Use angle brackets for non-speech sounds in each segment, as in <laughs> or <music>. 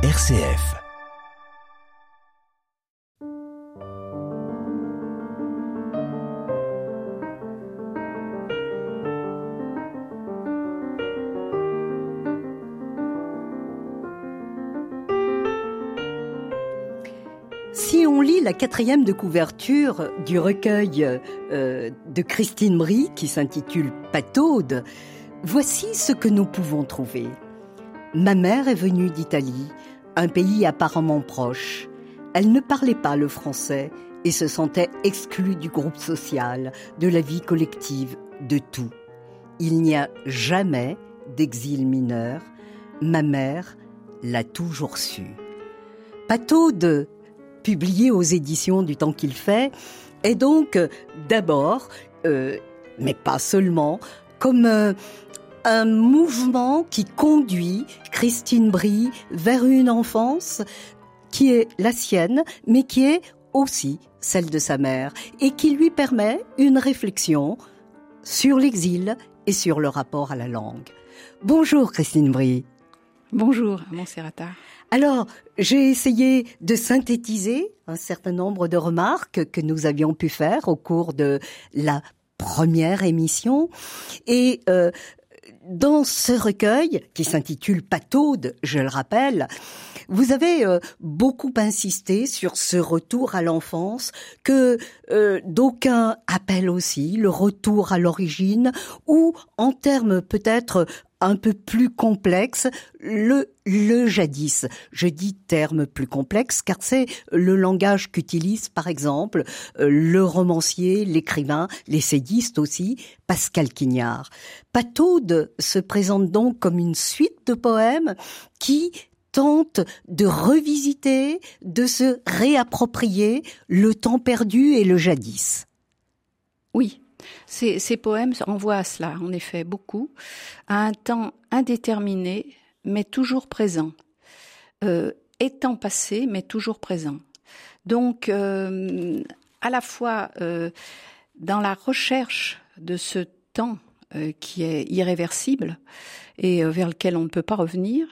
RCF. Si on lit la quatrième de couverture du recueil euh, de Christine Brie qui s'intitule Pataude, voici ce que nous pouvons trouver. Ma mère est venue d'Italie, un pays apparemment proche. Elle ne parlait pas le français et se sentait exclue du groupe social, de la vie collective, de tout. Il n'y a jamais d'exil mineur. Ma mère l'a toujours su. Pataude publié aux éditions du temps qu'il fait, est donc d'abord, euh, mais pas seulement, comme euh, un mouvement qui conduit Christine Brie vers une enfance qui est la sienne, mais qui est aussi celle de sa mère, et qui lui permet une réflexion sur l'exil et sur le rapport à la langue. Bonjour Christine Brie. Bonjour, Montserrata. Alors, j'ai essayé de synthétiser un certain nombre de remarques que nous avions pu faire au cours de la première émission. Et euh, dans ce recueil, qui s'intitule Pataude, je le rappelle, vous avez euh, beaucoup insisté sur ce retour à l'enfance que euh, d'aucuns appellent aussi le retour à l'origine ou en termes peut-être un peu plus complexe, le, le jadis. Je dis terme plus complexe car c'est le langage qu'utilise par exemple euh, le romancier, l'écrivain, l'essayiste aussi, Pascal Quignard. Pataude se présente donc comme une suite de poèmes qui tente de revisiter, de se réapproprier le temps perdu et le jadis. Oui, ces, poèmes renvoient à cela, en effet, beaucoup, à un temps indéterminé, mais toujours présent, euh, étant passé, mais toujours présent. Donc, euh, à la fois euh, dans la recherche de ce temps qui est irréversible et vers lequel on ne peut pas revenir,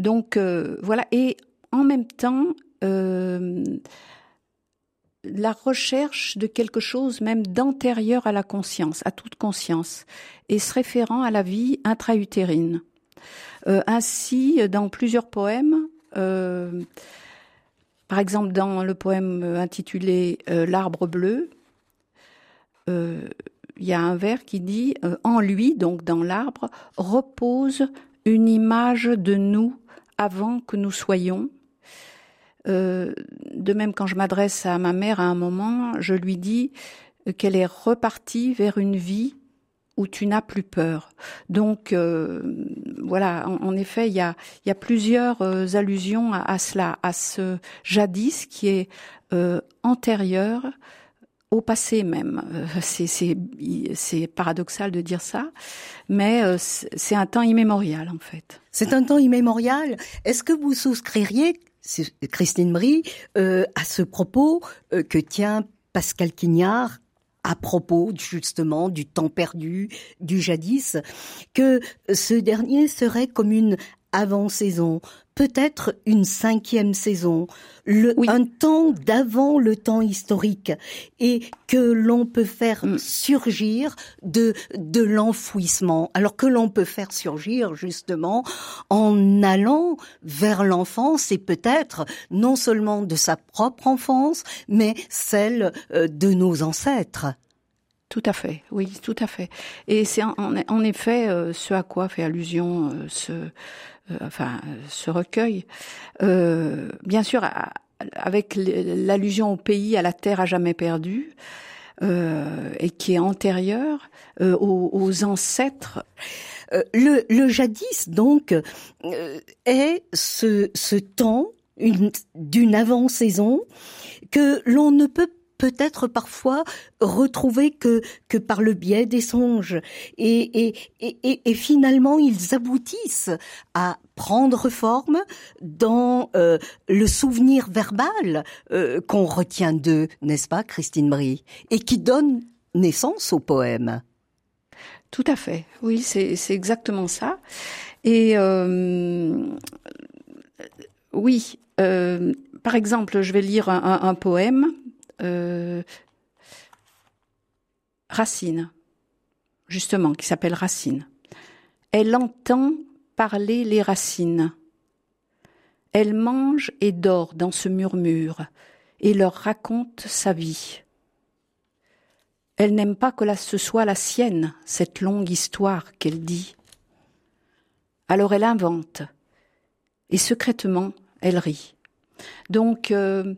donc voilà, et en même temps la recherche de quelque chose même d'antérieur à la conscience, à toute conscience, et se référant à la vie intra-utérine. Euh, ainsi, dans plusieurs poèmes, euh, par exemple dans le poème intitulé euh, L'arbre bleu, il y a un vers qui dit En lui, donc dans l'arbre, repose une image de nous avant que nous soyons, euh, de même, quand je m'adresse à ma mère à un moment, je lui dis qu'elle est repartie vers une vie où tu n'as plus peur. Donc euh, voilà, en, effet, il y a, y a plusieurs euh, allusions à, à, cela, à ce jadis qui est euh, antérieur au passé même. Euh, c'est paradoxal de dire ça, mais euh, c'est un temps immémorial en fait. C'est un temps immémorial. Est-ce que vous souscririez Christine Brie, euh, à ce propos euh, que tient Pascal Quignard à propos justement du temps perdu, du jadis, que ce dernier serait comme une avant-saison, peut-être une cinquième saison, le, oui. un temps d'avant le temps historique, et que l'on peut faire mm. surgir de, de l'enfouissement, alors que l'on peut faire surgir justement en allant vers l'enfance et peut-être non seulement de sa propre enfance, mais celle euh, de nos ancêtres. Tout à fait, oui, tout à fait. Et c'est en, en, effet euh, ce à quoi fait allusion euh, ce, enfin, ce recueil. Euh, bien sûr, avec l'allusion au pays, à la terre à jamais perdue, et qui est antérieure aux, aux, ancêtres. Le, le, jadis, donc, est ce, ce temps d'une avant-saison que l'on ne peut peut-être parfois retrouver que que par le biais des songes et et, et, et finalement ils aboutissent à prendre forme dans euh, le souvenir verbal euh, qu'on retient d'eux, n'est-ce pas, Christine Brie, et qui donne naissance au poème. Tout à fait, oui, c'est exactement ça. Et euh, Oui. par exemple, je vais lire un, poème. Racine, justement, qui s'appelle Racine. Elle entend parler les racines. Elle mange et dort dans ce murmure et leur raconte sa vie. Elle n'aime pas que ce soit la sienne, cette longue histoire qu'elle dit. Alors elle invente, et secrètement elle rit. Donc euh,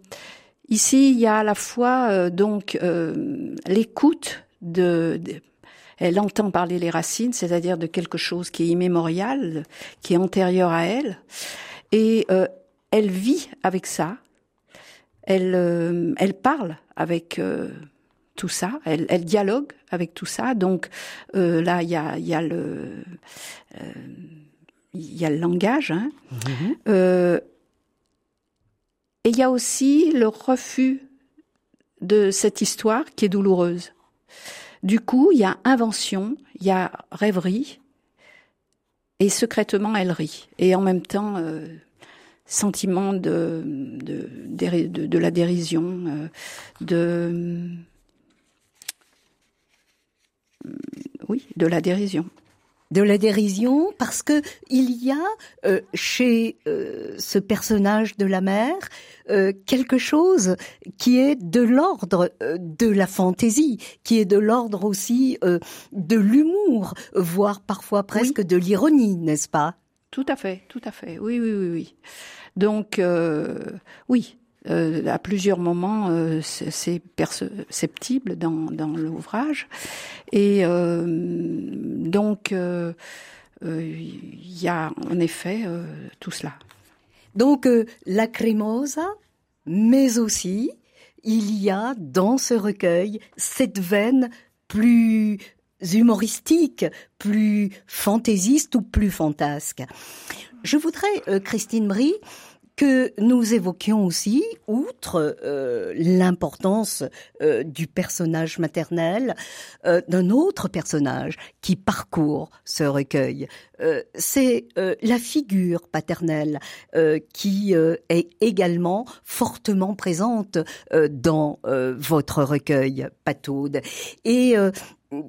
ici il y a à la fois euh, donc euh, l'écoute de, elle entend parler les racines, c'est-à-dire de quelque chose qui est immémorial, qui est antérieur à elle, et elle vit avec ça. Elle elle parle avec tout ça, elle, elle, dialogue avec tout ça. Donc euh, là, il y a, y a le euh, il y a le langage, hein. Mm-hmm. Euh, et il y a aussi le refus de cette histoire qui est douloureuse. Du coup, il y a invention, il y a rêverie, et secrètement, elle rit. Et en même temps, euh, sentiment de de, la dérision, euh, de oui, de la dérision. De la dérision parce que il y a euh, chez euh, ce personnage de la mère euh, quelque chose qui est de l'ordre de la fantaisie, qui est de l'ordre aussi de l'humour, voire parfois presque de l'ironie, n'est-ce pas? Tout à fait, tout à fait. Oui, oui, oui, oui. Donc, oui, euh, à plusieurs moments, euh, c'est perceptible dans, dans l'ouvrage. Et euh, donc, il y a en effet tout cela. Donc, Lacrimosa, mais aussi, il y a dans ce recueil cette veine plus humoristique, plus fantaisiste ou plus fantasque. Je voudrais, Christine Brie, que nous évoquions aussi, outre euh, l'importance euh, du personnage maternel, euh, d'un autre personnage qui parcourt ce recueil. C'est la figure paternelle qui est également fortement présente dans votre recueil, Pataude. Et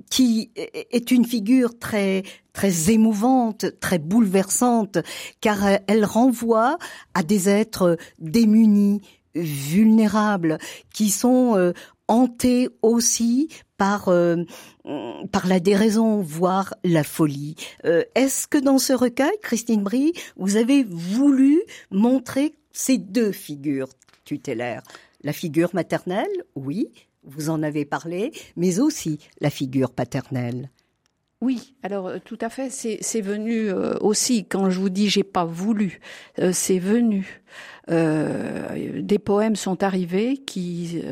qui est une figure très très émouvante, très bouleversante, car elle renvoie à des êtres démunis, vulnérables, qui sont euh, hantés aussi par euh, par la déraison, voire la folie. Euh, est-ce que dans ce recueil, Christine Brie, vous avez voulu montrer ces deux figures tutélaires? La figure maternelle, oui, vous en avez parlé, mais aussi la figure paternelle. Oui, alors euh, tout à fait, c'est venu euh, aussi quand je vous dis j'ai pas voulu, euh, c'est venu. des poèmes sont arrivés qui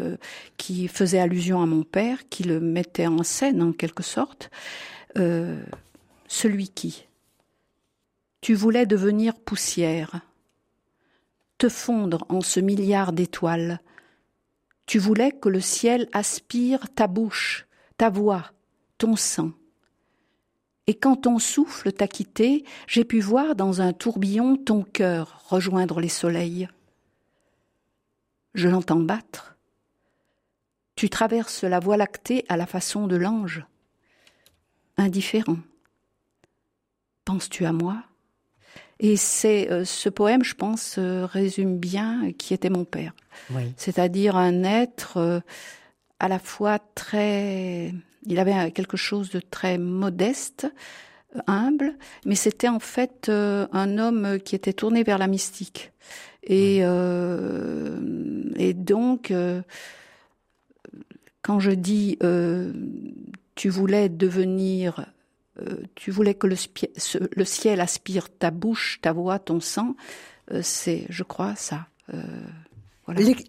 qui faisaient allusion à mon père, qui le mettaient en scène en quelque sorte. celui qui? Tu voulais devenir poussière, te fondre en ce milliard d'étoiles, tu voulais que le ciel aspire ta bouche, ta voix, ton sang. Et quand ton souffle t'a quitté, j'ai pu voir dans un tourbillon ton cœur rejoindre les soleils. Je l'entends battre. Tu traverses la voie lactée à la façon de l'ange. Indifférent. Penses-tu à moi? Et c'est euh, ce poème, je pense, euh, résume bien qui était mon père. C'est-à-dire un être euh, à la fois très, il avait quelque chose de très modeste, humble, mais c'était en fait un homme qui était tourné vers la mystique. Et, et donc, quand je dis tu voulais devenir euh, tu voulais que le, ciel aspire ta bouche, ta voix, ton sang, euh, c'est, je crois, ça. Euh,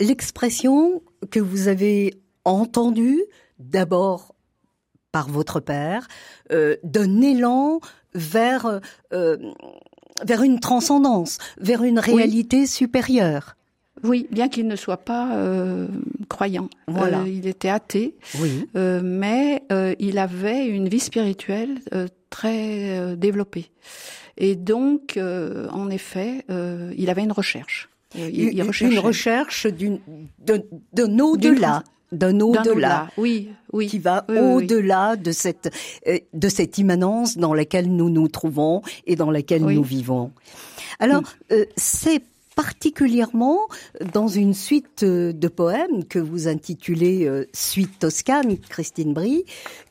l'expression que vous avez entendue, d'abord par votre père, d'un élan vers vers une transcendance, vers une réalité supérieure. Oui, bien qu'il ne soit pas euh, croyant. Voilà. Euh, il était athée, oui. euh, mais il avait une vie spirituelle très développée. Et donc, en effet, il avait une recherche. Il, une recherche d'une d'un au-delà d'un au-delà, oui, oui, qui va au-delà de cette de cette immanence dans laquelle nous nous trouvons et dans laquelle nous vivons. Alors, c'est particulièrement dans une suite euh, de poèmes que vous intitulez euh, Suite toscane, Christine Brie,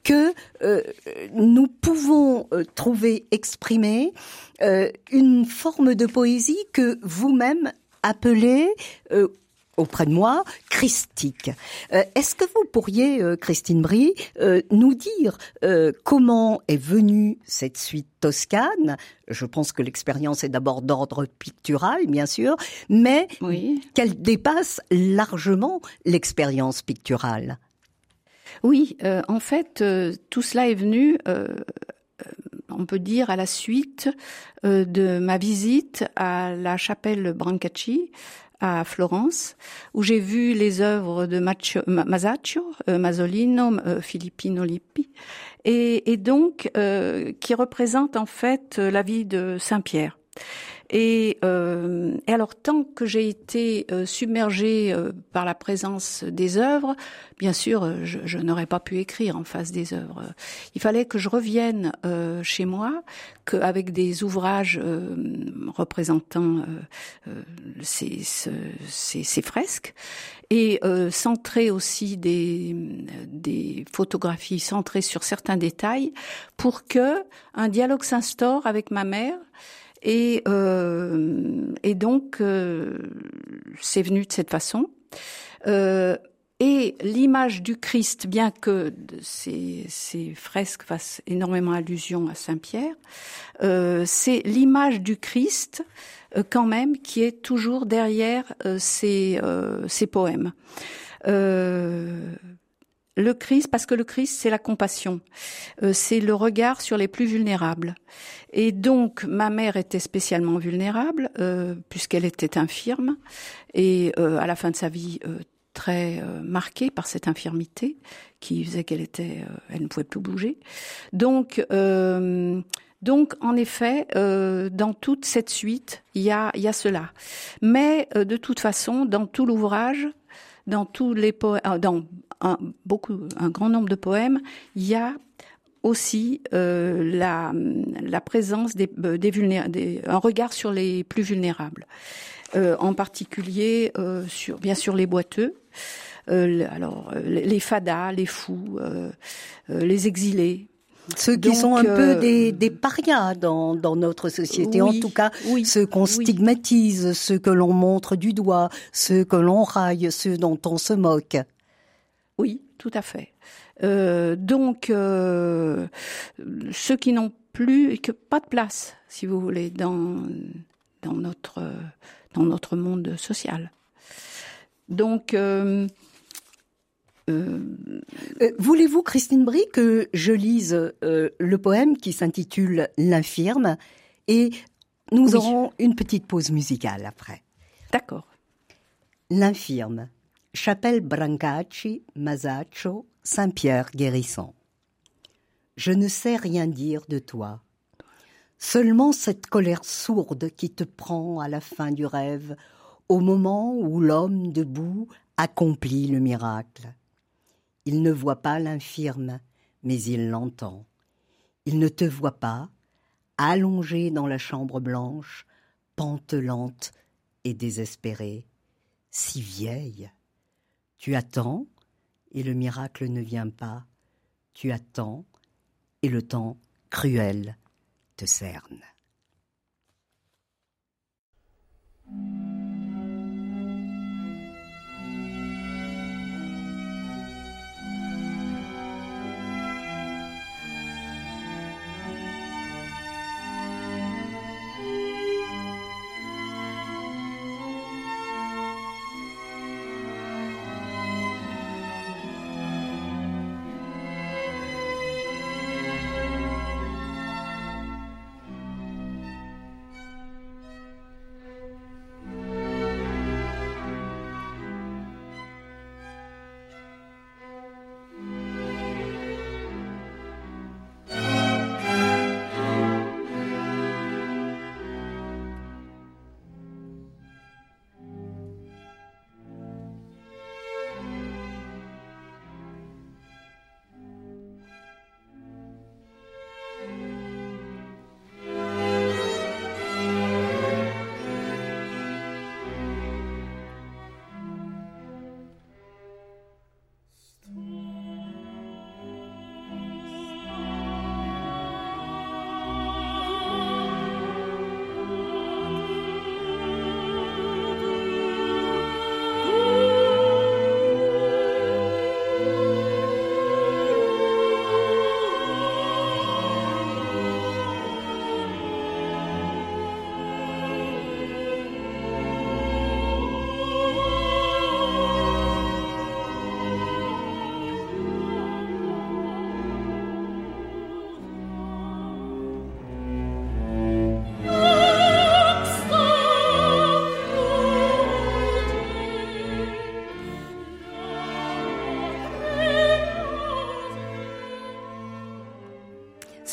que euh, nous pouvons trouver exprimée une forme de poésie que vous-même appelez auprès de moi, christique. Euh, est-ce que vous pourriez, euh, Christine Brie, euh, nous dire comment est venue cette suite toscane? Je pense que l'expérience est d'abord d'ordre pictural, bien sûr, mais qu'elle dépasse largement l'expérience picturale. Oui, en fait, tout cela est venu on peut dire à la suite de ma visite à la chapelle Brancacci à Florence, où j'ai vu les œuvres de Masaccio, euh, Masolino, euh, Filippino Lippi, et, donc euh, qui représentent en fait la vie de Saint Pierre. Et, euh, et, alors, tant que j'ai été euh, submergée euh, par la présence des œuvres, bien sûr, je, je n'aurais pas pu écrire en face des œuvres. Il fallait que je revienne chez moi, qu'avec des ouvrages représentant ces, ces, ces, fresques, et centrer aussi des, des photographies centrées sur certains détails, pour que un dialogue s'instaure avec ma mère et, euh, et donc, euh, c'est venu de cette façon. Euh, et l'image du Christ, bien que ces, ces, fresques fassent énormément allusion à Saint-Pierre, euh, c'est l'image du Christ euh, quand même qui est toujours derrière euh, ces, ces, poèmes. Le Christ, parce que le Christ, c'est la compassion, euh, c'est le regard sur les plus vulnérables. Et donc, ma mère était spécialement vulnérable, euh, puisqu'elle était infirme, et euh, à la fin de sa vie, très marquée par cette infirmité, qui faisait qu'elle était, elle ne pouvait plus bouger. Donc, donc, en effet, dans toute cette suite, il y a, y a cela. Mais de toute façon, dans tout l'ouvrage, dans tous les poèmes, dans un, beaucoup, un grand nombre de poèmes, il y a aussi euh, la, la présence des, euh, des, des, un regard sur les plus vulnérables, euh, en particulier euh, sur bien sûr les boiteux, alors les fadas, les fous, les exilés, ceux qui sont un peu des, des parias dans, dans notre société, en tout cas ceux qu'on stigmatise, ceux que l'on montre du doigt, ceux que l'on raille, ceux dont on se moque. Oui, tout à fait. Euh, donc, euh, ceux qui n'ont plus, que pas de place, si vous voulez, dans dans notre dans notre monde social. Donc, euh, euh, voulez-vous, Christine Brie, que je lise le poème qui s'intitule L'infirme et nous aurons une petite pause musicale après? D'accord. L'infirme. Chapelle Brancacci, Masaccio, Saint-Pierre guérissant. Je ne sais rien dire de toi. Seulement cette colère sourde qui te prend à la fin du rêve, au moment où l'homme debout accomplit le miracle. Il ne voit pas l'infirme, mais il l'entend. Il ne te voit pas, allongé dans la chambre blanche, pantelante et désespérée, si vieille. Tu attends et le miracle ne vient pas. Tu attends et le temps cruel te cerne.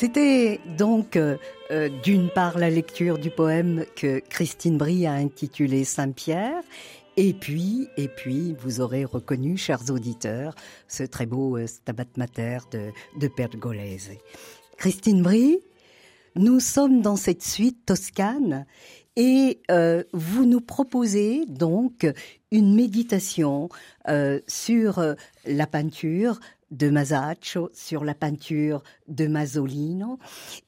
C'était donc euh, euh, d'une part la lecture du poème que Christine Brie a intitulé Saint-Pierre et puis, et puis, vous aurez reconnu, chers auditeurs, ce très beau euh, Stabat Mater de, de Pergolese. Christine Brie, nous sommes dans cette suite toscane et vous nous proposez donc une méditation sur la peinture de Masaccio, sur la peinture de Mazzolino.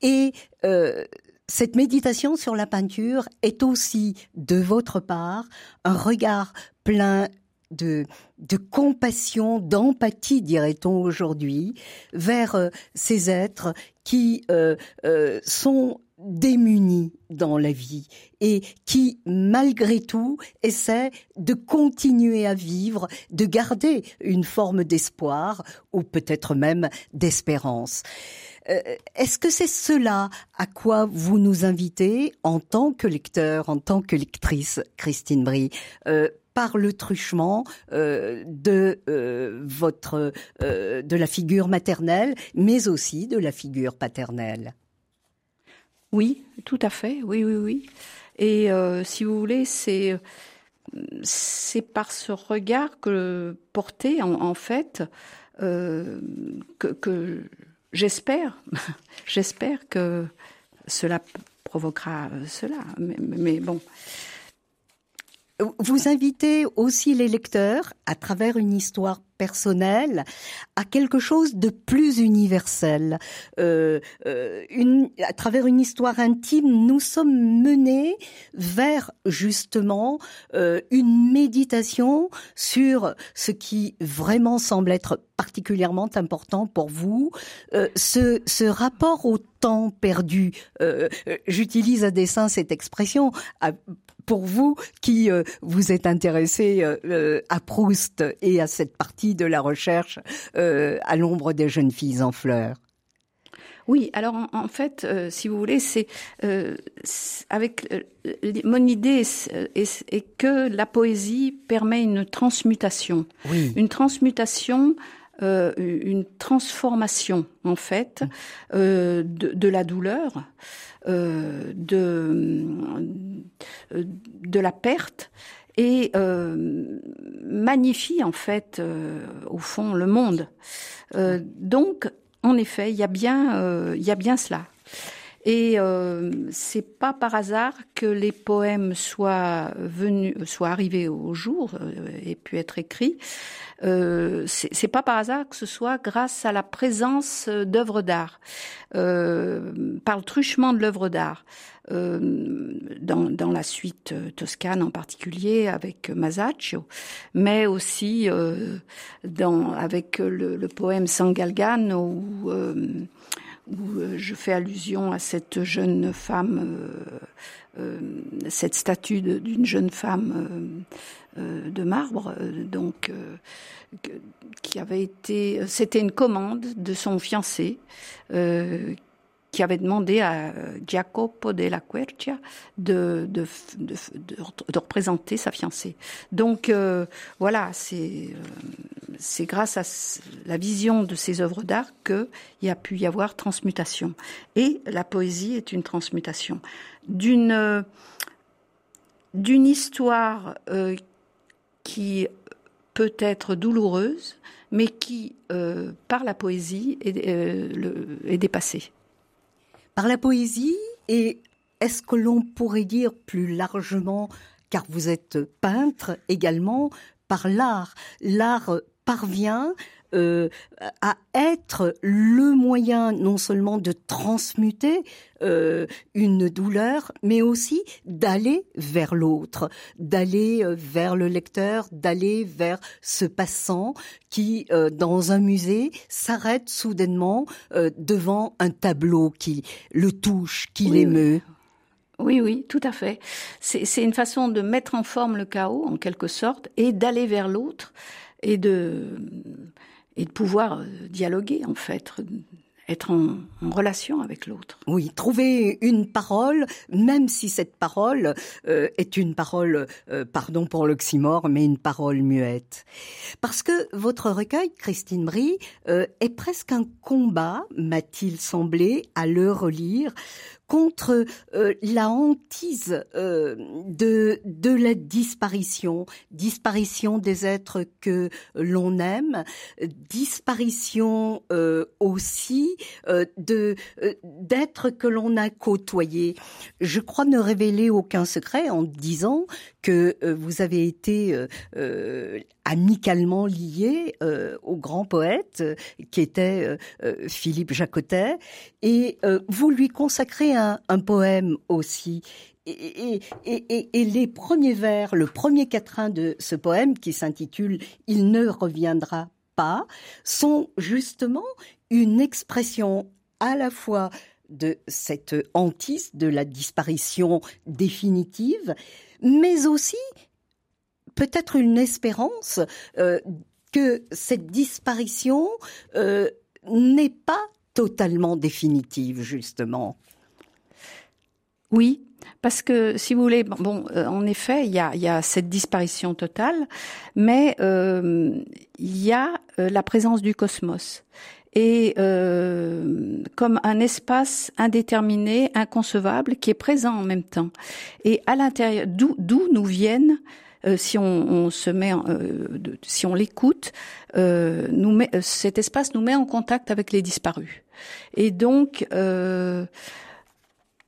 Et euh, cette méditation sur la peinture est aussi, de votre part, un regard plein de, de compassion, d'empathie, dirait-on aujourd'hui, vers euh, ces êtres qui euh, sont démunis dans la vie et qui, malgré tout, essaient de continuer à vivre, de garder une forme d'espoir ou peut-être même d'espérance. Euh, est-ce que c'est cela à quoi vous nous invitez en tant que lecteur, en tant que lectrice, Christine Brie? Euh, par le truchement euh, de votre de la figure maternelle, mais aussi de la figure paternelle. Oui, tout à fait. Oui, oui, oui. Et si vous voulez, c'est c'est par ce regard que porté en, fait que, que J'espère, <laughs> j'espère que cela provoquera cela. Mais, bon. Vous invitez aussi les lecteurs, à travers une histoire personnel à quelque chose de plus universel. Euh, euh, une, à travers une histoire intime, nous sommes menés vers justement euh, une méditation sur ce qui vraiment semble être particulièrement important pour vous, euh, ce, ce rapport au temps perdu. J'utilise à dessein cette expression pour vous qui vous êtes intéressé à Proust et à cette partie de la recherche euh, à l'ombre des jeunes filles en fleurs. Oui, alors en, fait, euh, si vous voulez, c'est euh, avec mon idée est, que la poésie permet une transmutation, une transmutation, une transformation en fait de, de, la douleur, de de la perte et euh, magnifie en fait euh, au fond le monde. Euh, donc en effet, il y a bien il y a bien cela. Et euh, c'est pas par hasard que les poèmes soient venus, soient arrivés au jour et pu être écrits. Euh, c'est pas par hasard que ce soit grâce à la présence d'œuvres d'art, euh, par le truchement de l'œuvre d'art. Euh, dans, dans, la suite euh, toscane en particulier avec Masaccio, mais aussi euh, dans, avec le, le poème San Galgano où je fais allusion à cette jeune femme, cette statue d'une jeune femme de marbre, donc qui avait été, c'était une commande de son fiancé qui avait demandé à euh, Jacopo della Quercia de, de, de, représenter sa fiancée. Donc euh, voilà, c'est euh, c'est grâce à la vision de ces œuvres d'art qu'il y a pu y avoir transmutation. Et la poésie est une transmutation d'une d'une histoire qui peut être douloureuse, mais qui, par la poésie, est, est dépassée par la poésie et est-ce que l'on pourrait dire plus largement, car vous êtes peintre également, par l'art? L'art parvient euh, à être le moyen non seulement de transmuter euh, une douleur, mais aussi d'aller vers l'autre, d'aller euh, vers le lecteur, d'aller vers ce passant qui, dans un musée, s'arrête soudainement devant un tableau qui le touche, qui l'émeut. Oui, oui, tout à fait. C'est une façon de mettre en forme le chaos, en quelque sorte, et d'aller vers l'autre, et de et de pouvoir euh, dialoguer en fait, être en, relation avec l'autre. Oui, trouver une parole, même si cette parole euh, est une parole, euh, pardon pour l'oxymore, mais une parole muette. Parce que votre recueil, Christine Brie, est presque un combat, m'a-t-il semblé, à le relire, contre euh, la hantise euh, de la disparition, disparition des êtres que l'on aime, disparition euh, aussi de d'êtres que l'on a côtoyés. Je crois ne révéler aucun secret en disant que vous avez été amicalement lié au grand poète qui était Philippe Jacotet. Et vous lui consacrez un, un poème aussi. Et, les premiers vers, le premier quatrain de ce poème qui s'intitule Il ne reviendra pas, sont justement une expression à la fois de cette hantise, de la disparition définitive, mais aussi peut-être une espérance euh, que cette disparition euh, n'est pas totalement définitive, justement. Oui, parce que si vous voulez, bon, euh, en effet, il y a, y a, cette disparition totale, mais euh, il y a euh, la présence du cosmos et comme un espace indéterminé, inconcevable, qui est présent en même temps. Et à l'intérieur, d'où nous viennent si on, on, se met, si on l'écoute, nous met, cet espace nous met en contact avec les disparus. Et donc,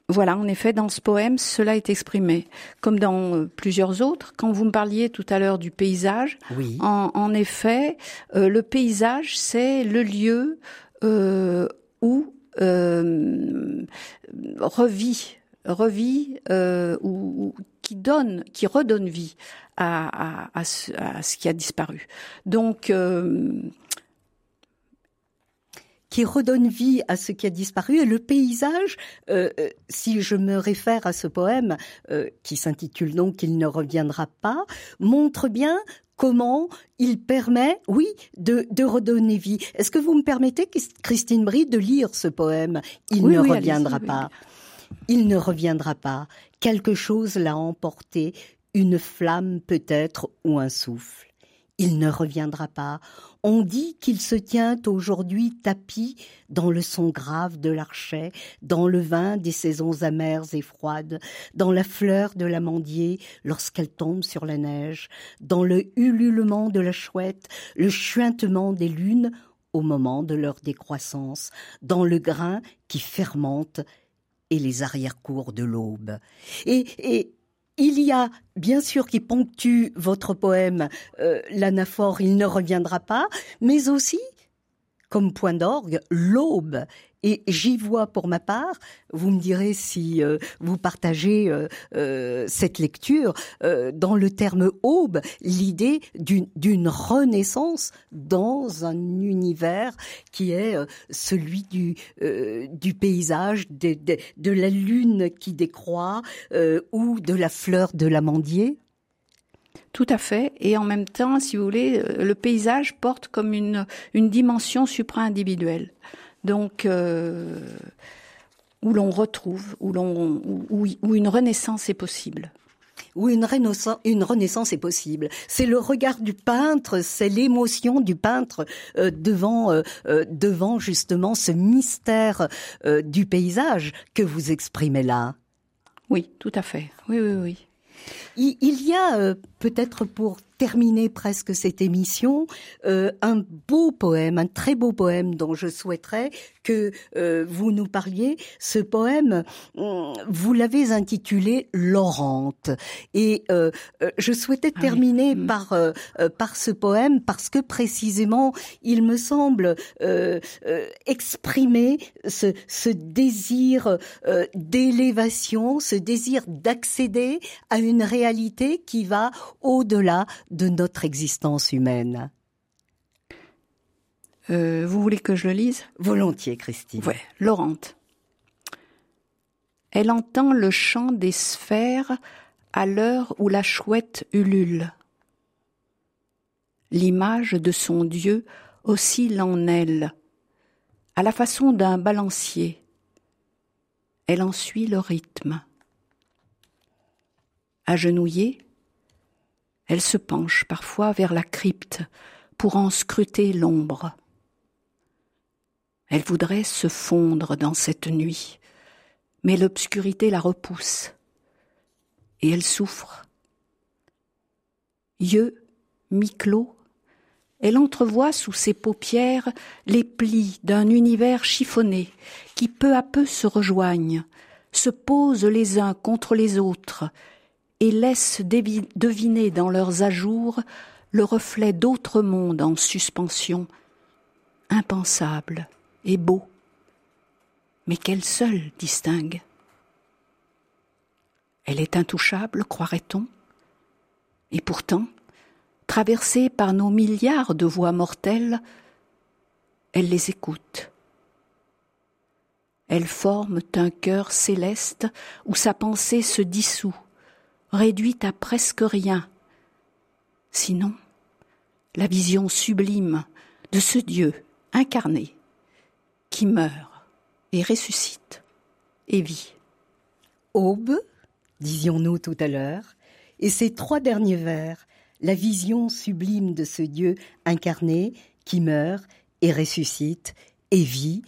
voilà, en effet, dans ce poème, cela est exprimé, comme dans euh, plusieurs autres. Quand vous me parliez tout à l'heure du paysage, oui. en, effet, euh, le paysage, c'est le lieu euh, où revit, revit ou, qui donne, qui redonne vie à, à, ce, à ce, qui a disparu. Donc qui redonne vie à ce qui a disparu. Et le paysage, euh, euh, si je me réfère à ce poème euh, qui s'intitule donc Il ne reviendra pas, montre bien comment il permet, oui, de, de redonner vie. Est-ce que vous me permettez, Christine Brie, de lire ce poème Il ne reviendra pas. Il ne reviendra pas. Quelque chose l'a emporté, une flamme peut-être ou un souffle. Il ne reviendra pas. On dit qu'il se tient aujourd'hui tapis dans le son grave de l'archet, dans le vin des saisons amères et froides, dans la fleur de l'amandier lorsqu'elle tombe sur la neige, dans le ululement de la chouette, le chuintement des lunes au moment de leur décroissance, dans le grain qui fermente et les arrière-cours de l'aube. Et, et il y a, bien sûr, qui ponctue votre poème, euh, l'anaphore Il ne reviendra pas, mais aussi, comme point d'orgue, l'aube et j'y vois pour ma part, vous me direz si euh, vous partagez euh, euh, cette lecture, dans le terme aube, l'idée d'une renaissance dans un univers qui est celui du, du paysage, de, de, de, la lune qui décroît ou de la fleur de l'amandier tout à fait. Et en même temps, si vous voulez, le paysage porte comme une, une dimension supra-individuelle donc euh, où l'on retrouve, où, l'on, où, où une renaissance est possible où une renaissance, une renaissance est possible. C'est le regard du peintre, c'est l'émotion du peintre euh, devant euh, devant justement ce mystère du paysage que vous exprimez là. Oui, tout à fait. Oui, oui, oui. Il, il y a peut-être pour terminer presque cette émission, euh, un beau poème, un très beau poème dont je souhaiterais que euh, vous nous parliez. Ce poème, hum, vous l'avez intitulé Laurente. Et euh, je souhaitais ah terminer hum. par par ce poème parce que précisément, il me semble exprimer ce, ce désir d'élévation, ce désir d'accéder à une réalité qui va au-delà de notre existence humaine. Euh, vous voulez que je le lise? Volontiers, Christine. Ouais, Laurente. Elle entend le chant des sphères à l'heure où la chouette ulule. L'image de son Dieu oscille en elle. à la façon d'un balancier. Elle en suit le rythme. Agenouillée, elle se penche parfois vers la crypte pour en scruter l'ombre. Elle voudrait se fondre dans cette nuit, mais l'obscurité la repousse, et elle souffre. Yeux mi-clos, elle entrevoit sous ses paupières les plis d'un univers chiffonné qui peu à peu se rejoignent, se posent les uns contre les autres et laissent deviner dans leurs ajours le reflet d'autres mondes en suspension, impensables et beaux, mais qu'elle seule distingue. Elle est intouchable, croirait-on, et pourtant, traversée par nos milliards de voix mortelles, elle les écoute. Elles forment un cœur céleste où sa pensée se dissout, réduite à presque rien. Sinon, la vision sublime de ce Dieu incarné qui meurt et ressuscite et vit. Aube, disions-nous tout à l'heure, et ces trois derniers vers la vision sublime de ce Dieu incarné qui meurt et ressuscite et vit.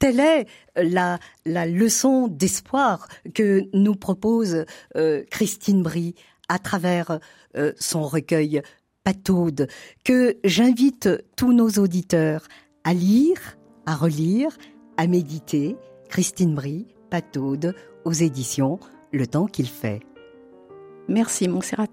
Telle est la, la leçon d'espoir que nous propose euh, Christine Brie à travers euh, son recueil Pataude, que j'invite tous nos auditeurs à lire, à relire, à méditer. Christine Brie, Pataude, aux éditions Le temps qu'il fait. Merci, Montserrat.